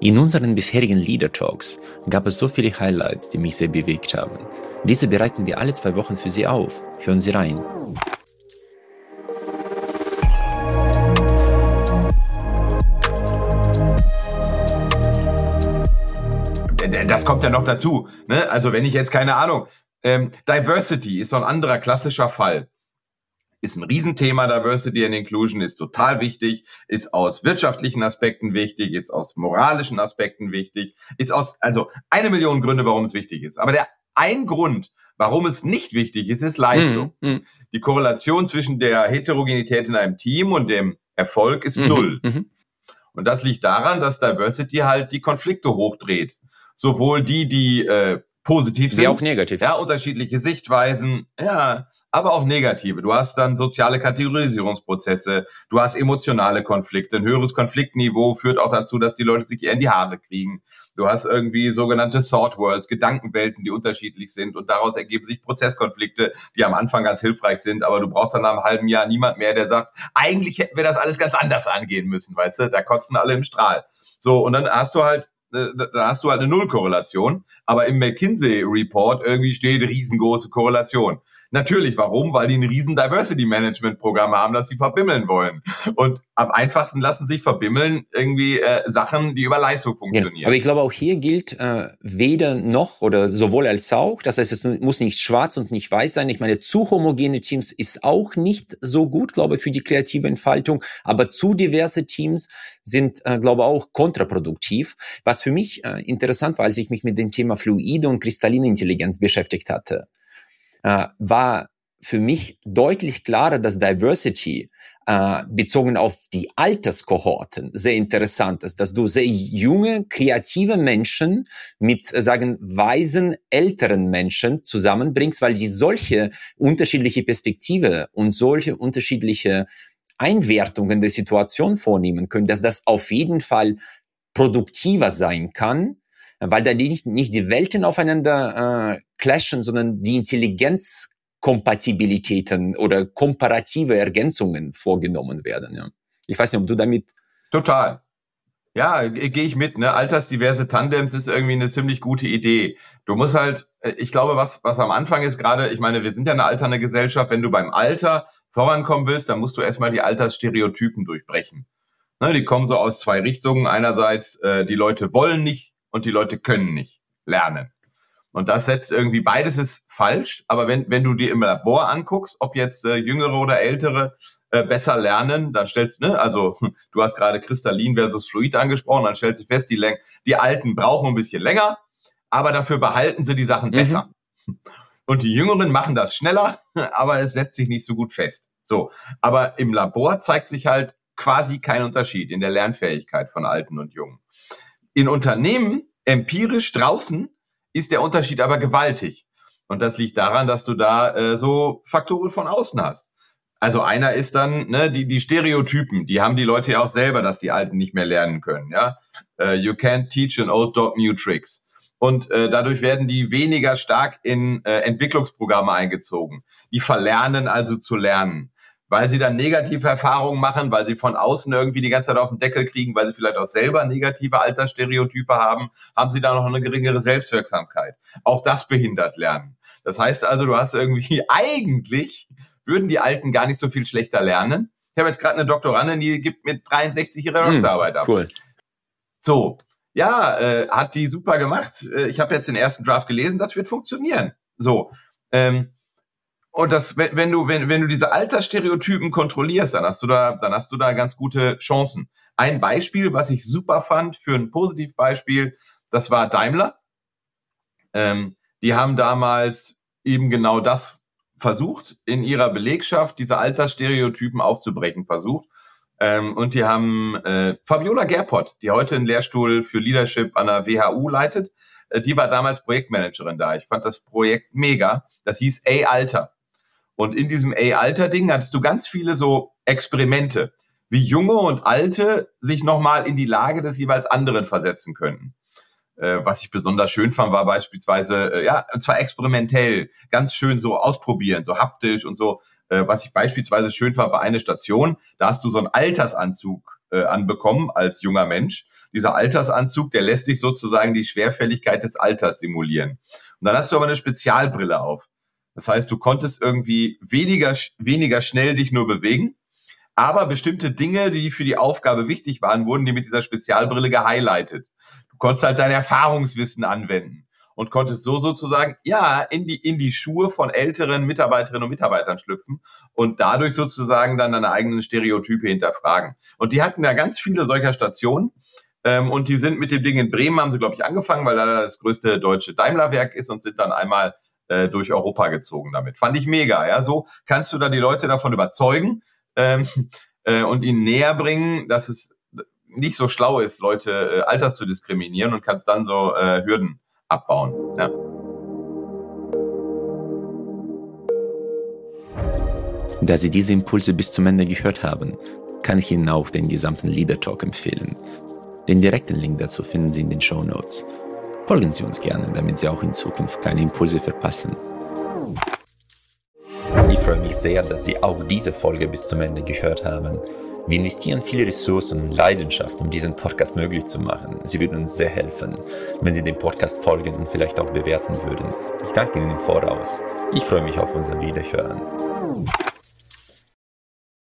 In unseren bisherigen Leader Talks gab es so viele Highlights, die mich sehr bewegt haben. Diese bereiten wir alle zwei Wochen für Sie auf. Hören Sie rein. Das kommt ja noch dazu. Ne? Also wenn ich jetzt keine Ahnung, ähm, Diversity ist so ein anderer klassischer Fall ist ein Riesenthema. Diversity and Inclusion ist total wichtig, ist aus wirtschaftlichen Aspekten wichtig, ist aus moralischen Aspekten wichtig, ist aus, also eine Million Gründe, warum es wichtig ist. Aber der ein Grund, warum es nicht wichtig ist, ist Leistung. Mhm. mhm. Die Korrelation zwischen der Heterogenität in einem Team und dem Erfolg ist mhm. null. Mhm. Und das liegt daran, dass Diversity halt die Konflikte hochdreht. Sowohl die, die äh, positiv sind. Wie auch negativ. Ja, unterschiedliche Sichtweisen, ja, aber auch negative. Du hast dann soziale Kategorisierungsprozesse, du hast emotionale Konflikte. Ein höheres Konfliktniveau führt auch dazu, dass die Leute sich eher in die Haare kriegen. Du hast irgendwie sogenannte Thought Worlds, Gedankenwelten, die unterschiedlich sind und daraus ergeben sich Prozesskonflikte, die am Anfang ganz hilfreich sind, aber du brauchst dann nach einem halben Jahr niemand mehr, der sagt, eigentlich hätten wir das alles ganz anders angehen müssen, weißt du? Da kotzen alle im Strahl. So, und dann hast du halt da hast du halt eine Nullkorrelation, aber im McKinsey Report irgendwie steht riesengroße Korrelation. Natürlich, warum? Weil die ein riesen Diversity Management Programm haben, das sie verbimmeln wollen. Und am einfachsten lassen sich verbimmeln irgendwie äh, Sachen, die über Leistung funktionieren. Ja, aber ich glaube, auch hier gilt äh, weder noch oder sowohl als auch. Das heißt, es muss nicht schwarz und nicht weiß sein. Ich meine, zu homogene Teams ist auch nicht so gut, glaube ich, für die kreative Entfaltung. Aber zu diverse Teams sind, äh, glaube ich, auch kontraproduktiv. Was für mich äh, interessant war, als ich mich mit dem Thema fluide und kristalline Intelligenz beschäftigt hatte äh, war für mich deutlich klarer, dass Diversity äh, bezogen auf die Alterskohorten sehr interessant ist, dass du sehr junge, kreative Menschen mit, äh, sagen, weisen, älteren Menschen zusammenbringst, weil sie solche unterschiedliche Perspektive und solche unterschiedliche Einwertungen der Situation vornehmen können, dass das auf jeden Fall produktiver sein kann, weil da nicht, nicht die Welten aufeinander äh, clashen, sondern die Intelligenzkompatibilitäten oder komparative Ergänzungen vorgenommen werden. Ja. Ich weiß nicht, ob du damit. Total. Ja, gehe ich mit. Ne? Altersdiverse Tandems ist irgendwie eine ziemlich gute Idee. Du musst halt, äh, ich glaube, was, was am Anfang ist gerade, ich meine, wir sind ja eine alternde Gesellschaft, wenn du beim Alter vorankommen willst, dann musst du erstmal die Altersstereotypen durchbrechen. Ne, die kommen so aus zwei Richtungen. Einerseits, äh, die Leute wollen nicht und die Leute können nicht lernen. Und das setzt irgendwie, beides ist falsch, aber wenn, wenn du dir im Labor anguckst, ob jetzt äh, Jüngere oder Ältere äh, besser lernen, dann stellst ne, also du hast gerade Kristallin versus Fluid angesprochen, dann stellst du fest, die, Läng die Alten brauchen ein bisschen länger, aber dafür behalten sie die Sachen mhm. besser. Und die Jüngeren machen das schneller, aber es setzt sich nicht so gut fest. So, aber im Labor zeigt sich halt quasi kein Unterschied in der Lernfähigkeit von Alten und Jungen. In Unternehmen empirisch draußen ist der Unterschied aber gewaltig. Und das liegt daran, dass du da äh, so Faktoren von außen hast. Also einer ist dann, ne, die, die Stereotypen, die haben die Leute ja auch selber, dass die Alten nicht mehr lernen können, ja. Uh, you can't teach an old dog new tricks. Und äh, dadurch werden die weniger stark in äh, Entwicklungsprogramme eingezogen. Die verlernen also zu lernen weil sie dann negative Erfahrungen machen, weil sie von außen irgendwie die ganze Zeit auf den Deckel kriegen, weil sie vielleicht auch selber negative Altersstereotype haben, haben sie da noch eine geringere Selbstwirksamkeit. Auch das behindert Lernen. Das heißt also, du hast irgendwie eigentlich würden die Alten gar nicht so viel schlechter lernen. Ich habe jetzt gerade eine Doktorandin, die gibt mit 63 ihre hm, Doktorarbeit ab. Cool. So, ja, äh, hat die super gemacht. Äh, ich habe jetzt den ersten Draft gelesen, das wird funktionieren. So, ähm, und das, wenn, wenn du, wenn, wenn du diese Altersstereotypen kontrollierst, dann hast du da, dann hast du da ganz gute Chancen. Ein Beispiel, was ich super fand für ein Positivbeispiel, das war Daimler. Ähm, die haben damals eben genau das versucht, in ihrer Belegschaft diese Altersstereotypen aufzubrechen versucht. Ähm, und die haben äh, Fabiola Gerpott, die heute einen Lehrstuhl für Leadership an der WHU leitet, äh, die war damals Projektmanagerin da. Ich fand das Projekt mega. Das hieß A-Alter. Und in diesem A-Alter-Ding hattest du ganz viele so Experimente, wie Junge und Alte sich nochmal in die Lage des jeweils anderen versetzen könnten. Äh, was ich besonders schön fand, war beispielsweise, äh, ja, und zwar experimentell, ganz schön so ausprobieren, so haptisch und so. Äh, was ich beispielsweise schön fand, war eine Station, da hast du so einen Altersanzug äh, anbekommen als junger Mensch. dieser Altersanzug, der lässt dich sozusagen die Schwerfälligkeit des Alters simulieren. Und dann hast du aber eine Spezialbrille auf. Das heißt, du konntest irgendwie weniger, weniger schnell dich nur bewegen, aber bestimmte Dinge, die für die Aufgabe wichtig waren, wurden dir mit dieser Spezialbrille gehighlightet. Du konntest halt dein Erfahrungswissen anwenden und konntest so sozusagen, ja, in die, in die Schuhe von älteren Mitarbeiterinnen und Mitarbeitern schlüpfen und dadurch sozusagen dann deine eigenen Stereotype hinterfragen. Und die hatten ja ganz viele solcher Stationen. Ähm, und die sind mit dem Ding in Bremen, haben sie, glaube ich, angefangen, weil da das größte deutsche Daimler-Werk ist und sind dann einmal äh, durch Europa gezogen damit. Fand ich mega, ja. So kannst du dann die Leute davon überzeugen ähm, äh, und ihnen näher bringen, dass es nicht so schlau ist, Leute äh, alters zu diskriminieren und kannst dann so äh, Hürden abbauen. Ja. Da Sie diese Impulse bis zum Ende gehört haben, kann ich Ihnen auch den gesamten Leader Talk empfehlen. Den direkten Link dazu finden Sie in den Show Notes. Folgen Sie uns gerne, damit Sie auch in Zukunft keine Impulse verpassen. Ich freue mich sehr, dass Sie auch diese Folge bis zum Ende gehört haben. Wir investieren viele Ressourcen und Leidenschaft, um diesen Podcast möglich zu machen. Sie würden uns sehr helfen, wenn Sie dem Podcast folgen und vielleicht auch bewerten würden. Ich danke Ihnen im Voraus. Ich freue mich auf unser Wiederhören.